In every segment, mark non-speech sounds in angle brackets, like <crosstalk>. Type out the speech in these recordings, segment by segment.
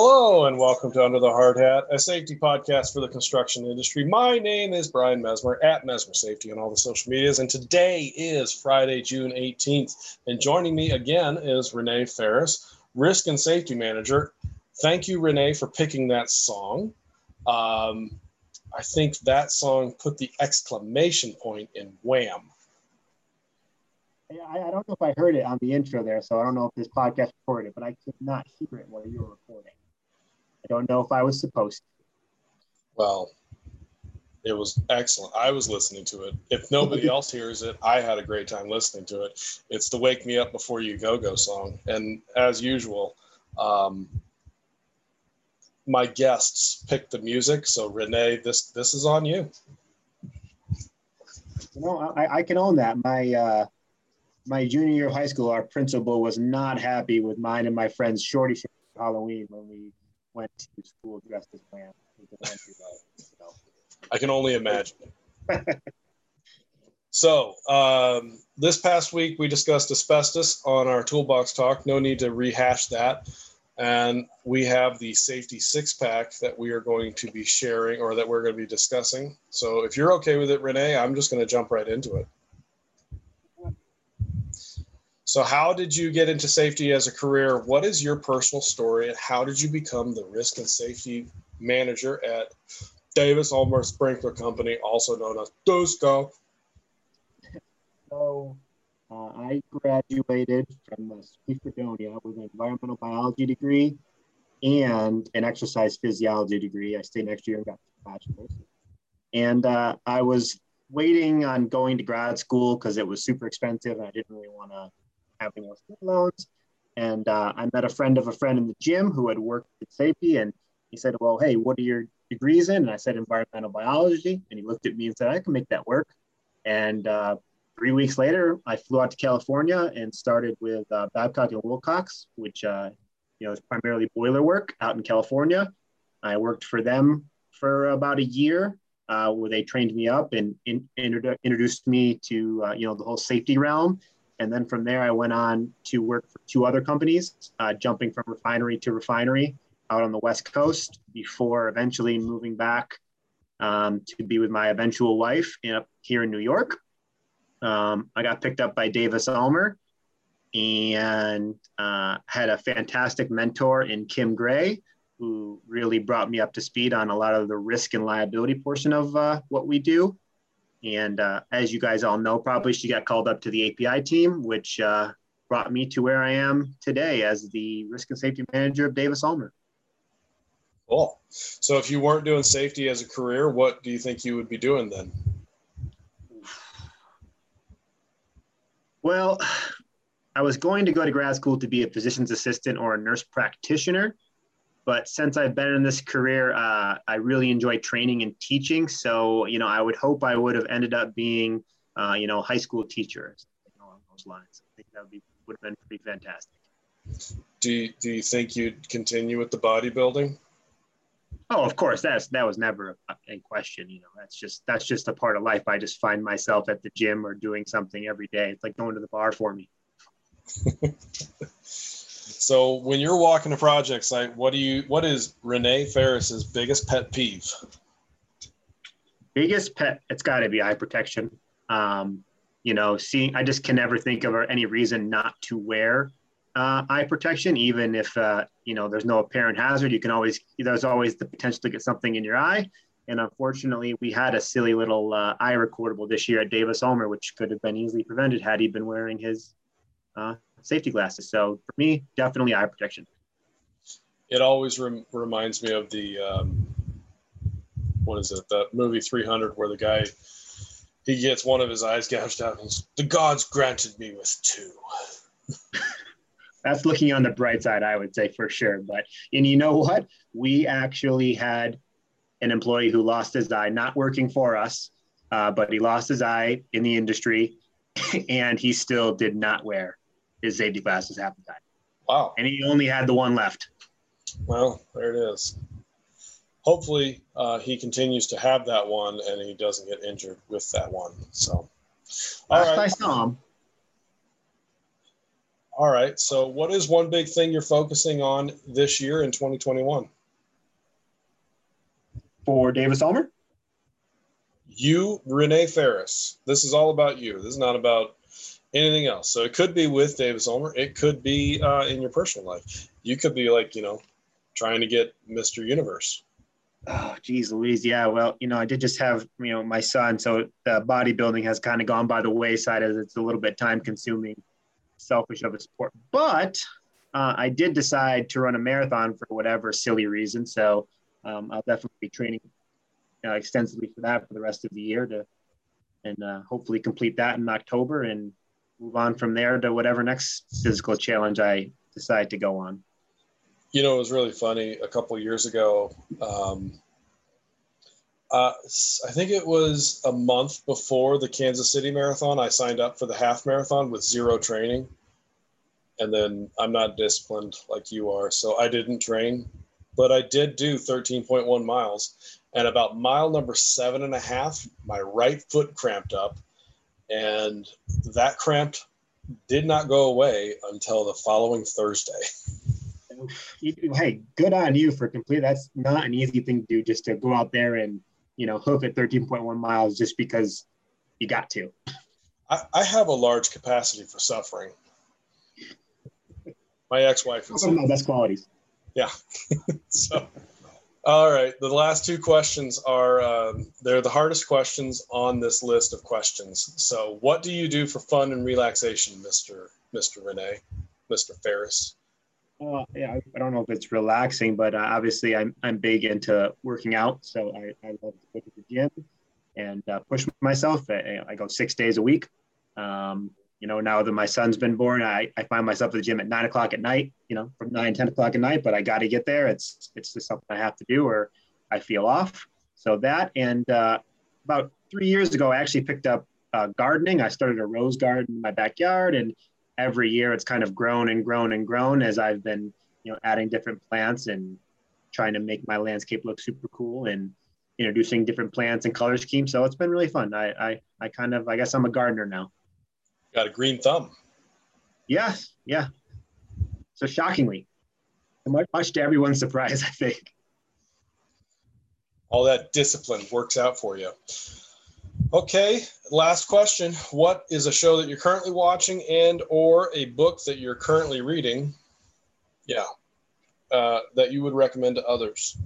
Hello and welcome to Under the Hard Hat, a safety podcast for the construction industry. My name is Brian Mesmer at Mesmer Safety on all the social medias, and today is Friday, June 18th. And joining me again is Renee Ferris, Risk and Safety Manager. Thank you, Renee, for picking that song. Um, I think that song put the exclamation point in wham. I, I don't know if I heard it on the intro there, so I don't know if this podcast recorded, it, but I could not hear it while you were recording. Don't know if I was supposed to. Well, it was excellent. I was listening to it. If nobody <laughs> else hears it, I had a great time listening to it. It's the "Wake Me Up Before You Go Go" song, and as usual, um, my guests picked the music. So Renee, this this is on you. You know, I, I can own that. My uh, my junior year of high school, our principal was not happy with mine and my friends' shorty Halloween when we went to school dressed as Wham. I can only imagine. <laughs> so, um, this past week we discussed asbestos on our toolbox talk. No need to rehash that. And we have the safety six pack that we are going to be sharing or that we're going to be discussing. So, if you're okay with it, Renee, I'm just going to jump right into it. So, how did you get into safety as a career? What is your personal story, and how did you become the risk and safety manager at Davis Ulmer Sprinkler Company, also known as DUSCO? So, uh, I graduated from the uh, Fredonia with an environmental biology degree and an exercise physiology degree. I stayed next year and got a bachelor's. And uh, I was waiting on going to grad school because it was super expensive and I didn't really want to having student loans. And uh, I met a friend of a friend in the gym who had worked at safety, and he said, "Well, hey, what are your degrees in?" And I said, "Environmental biology." And he looked at me and said, "I can make that work." And uh, three weeks later, I flew out to California and started with uh, Babcock and Wilcox, which uh, you know is primarily boiler work out in California. I worked for them for about a year, uh, where they trained me up and in, introduced me to uh, you know the whole safety realm and then from there, I went on to work for two other companies, uh, jumping from refinery to refinery out on the West Coast before eventually moving back um, to be with my eventual wife in, up here in New York. Um, I got picked up by Davis Ulmer and uh, had a fantastic mentor in Kim Gray, who really brought me up to speed on a lot of the risk and liability portion of uh, what we do. And uh, as you guys all know, probably she got called up to the API team, which uh, brought me to where I am today as the risk and safety manager of Davis Ulmer. Cool. So if you weren't doing safety as a career, what do you think you would be doing then? Well, I was going to go to grad school to be a physician's assistant or a nurse practitioner. But since I've been in this career, uh, I really enjoy training and teaching. So, you know, I would hope I would have ended up being, uh, you know, high school teacher along those lines. I think that would be would have been pretty fantastic. Do you, do you think you'd continue with the bodybuilding? Oh, of course. That's that was never in question. You know, that's just that's just a part of life. I just find myself at the gym or doing something every day. It's like going to the bar for me. <laughs> So when you're walking a project site, what do you what is Renee Ferris's biggest pet peeve? Biggest pet, it's got to be eye protection. Um, you know, seeing I just can never think of any reason not to wear uh, eye protection, even if uh, you know there's no apparent hazard. You can always there's always the potential to get something in your eye. And unfortunately, we had a silly little uh, eye recordable this year at Davis Ulmer, which could have been easily prevented had he been wearing his uh, safety glasses. So for me, definitely eye protection. It always rem- reminds me of the um, what is it? That movie 300, where the guy he gets one of his eyes gouged out, and the gods granted me with two. <laughs> That's looking on the bright side, I would say for sure. But and you know what? We actually had an employee who lost his eye, not working for us, uh, but he lost his eye in the industry, <laughs> and he still did not wear his safety glasses half the time. Wow. And he only had the one left. Well, there it is. Hopefully, uh, he continues to have that one and he doesn't get injured with that one. So, all Last right. I saw him. All right. So, what is one big thing you're focusing on this year in 2021? For Davis Ulmer? You, Renee Ferris. This is all about you. This is not about anything else. So, it could be with Davis Ulmer. It could be uh, in your personal life. You could be like, you know, trying to get Mr. Universe. Oh, geez, Louise. Yeah. Well, you know, I did just have, you know, my son. So the bodybuilding has kind of gone by the wayside as it's a little bit time consuming, selfish of a sport. But uh, I did decide to run a marathon for whatever silly reason. So um, I'll definitely be training uh, extensively for that for the rest of the year to, and uh, hopefully complete that in October and move on from there to whatever next physical challenge I decide to go on. You know, it was really funny. A couple years ago, um, uh, I think it was a month before the Kansas City Marathon. I signed up for the half marathon with zero training, and then I'm not disciplined like you are, so I didn't train, but I did do 13.1 miles. And about mile number seven and a half, my right foot cramped up, and that cramp did not go away until the following Thursday. hey, good on you for complete. That's not an easy thing to do, just to go out there and you know hoof at 13.1 miles just because you got to. I, I have a large capacity for suffering. My ex-wife is one of my best qualities. Yeah. <laughs> so, all right. The last two questions are um, they're the hardest questions on this list of questions. So, what do you do for fun and relaxation, Mister Mister Renee, Mister Ferris? Uh, yeah, I don't know if it's relaxing, but uh, obviously I'm, I'm big into working out. So I, I love to go to the gym and uh, push myself. I, I, go six days a week. Um, you know, now that my son's been born, I, I find myself at the gym at nine o'clock at night, you know, from nine, 10 o'clock at night, but I got to get there. It's, it's just something I have to do or I feel off. So that, and uh, about three years ago, I actually picked up uh, gardening. I started a rose garden in my backyard and every year it's kind of grown and grown and grown as I've been, you know, adding different plants and trying to make my landscape look super cool and introducing different plants and color schemes. So it's been really fun. I, I, I kind of, I guess I'm a gardener now. Got a green thumb. Yes, Yeah. So shockingly, much to everyone's surprise, I think. All that discipline works out for you. Okay, last question. What is a show that you're currently watching and or a book that you're currently reading? Yeah. Uh, that you would recommend to others?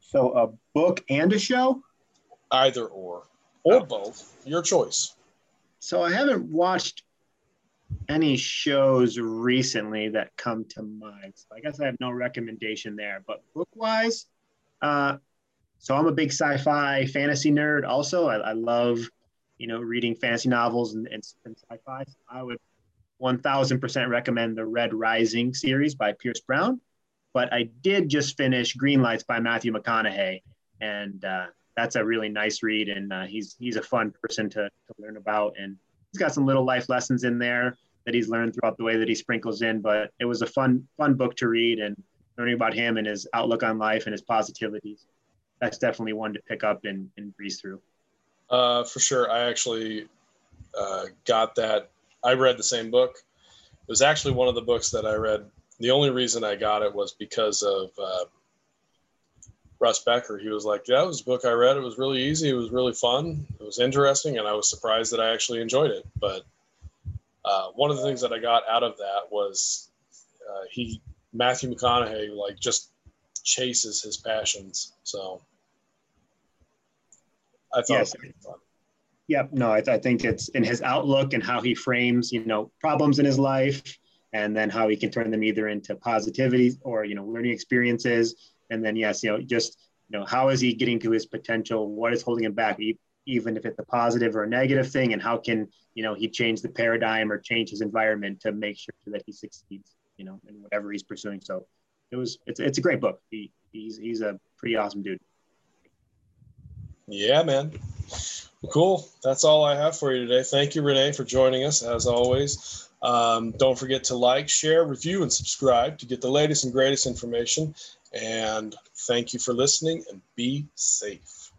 So a book and a show? Either or. Or oh. both. Your choice. So I haven't watched any shows recently that come to mind. So I guess I have no recommendation there. But book wise, uh, so I'm a big sci-fi fantasy nerd. Also, I, I love, you know, reading fantasy novels and, and, and sci-fi. So I would 1,000% recommend the Red Rising series by Pierce Brown. But I did just finish Green Lights by Matthew McConaughey, and uh, that's a really nice read. And uh, he's he's a fun person to, to learn about, and he's got some little life lessons in there that he's learned throughout the way that he sprinkles in. But it was a fun fun book to read and learning about him and his outlook on life and his positivities that's definitely one to pick up and, and breeze through. Uh, for sure. I actually uh, got that. I read the same book. It was actually one of the books that I read. The only reason I got it was because of uh, Russ Becker. He was like, "Yeah, it was a book I read. It was really easy. It was really fun. It was interesting, and I was surprised that I actually enjoyed it." But uh, one of the things that I got out of that was uh, he Matthew McConaughey like just chases his passions. So I thought yes. Yep. No, I, I think it's in his outlook and how he frames, you know, problems in his life, and then how he can turn them either into positivity or you know learning experiences, and then yes, you know, just you know, how is he getting to his potential? What is holding him back? even if it's a positive or a negative thing, and how can you know he change the paradigm or change his environment to make sure that he succeeds, you know, in whatever he's pursuing. So it was it's it's a great book. He he's he's a pretty awesome dude. Yeah, man. Cool. That's all I have for you today. Thank you, Renee, for joining us as always. Um, don't forget to like, share, review, and subscribe to get the latest and greatest information. And thank you for listening and be safe.